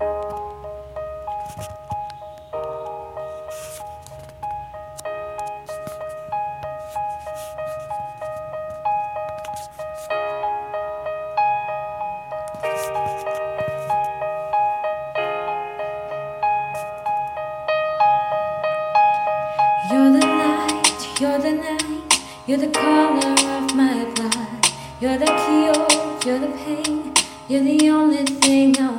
You're the light, you're the night, you're the color of my blood. You're the cure, you're the pain, you're the only thing I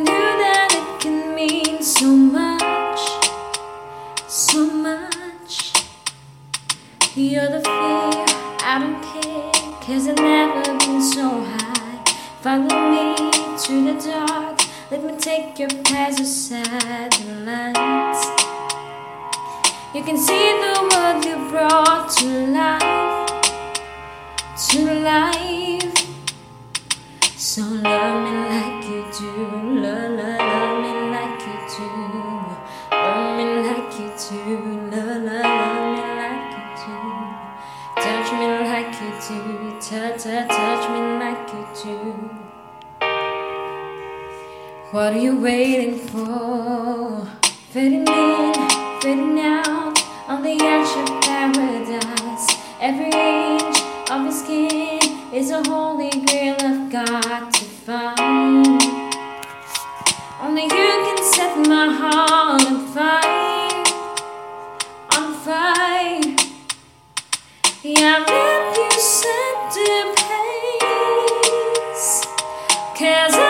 knew that it can mean so much, so much. You're the fear, I don't care, cause I've never been so high. Follow me to the dark, let me take your past the lights. You can see the world you brought So love me like you do, love, love, love me like you do, love me like you do, love, love, love me like you do, touch me like you do, touch, touch, touch me like you do. What are you waiting for? Fading in, fading out on the edge of paradise. Every of his skin is a holy grail I've got to find. Only you can set my heart on fire, on fire. Yeah, I you set the pace, cause I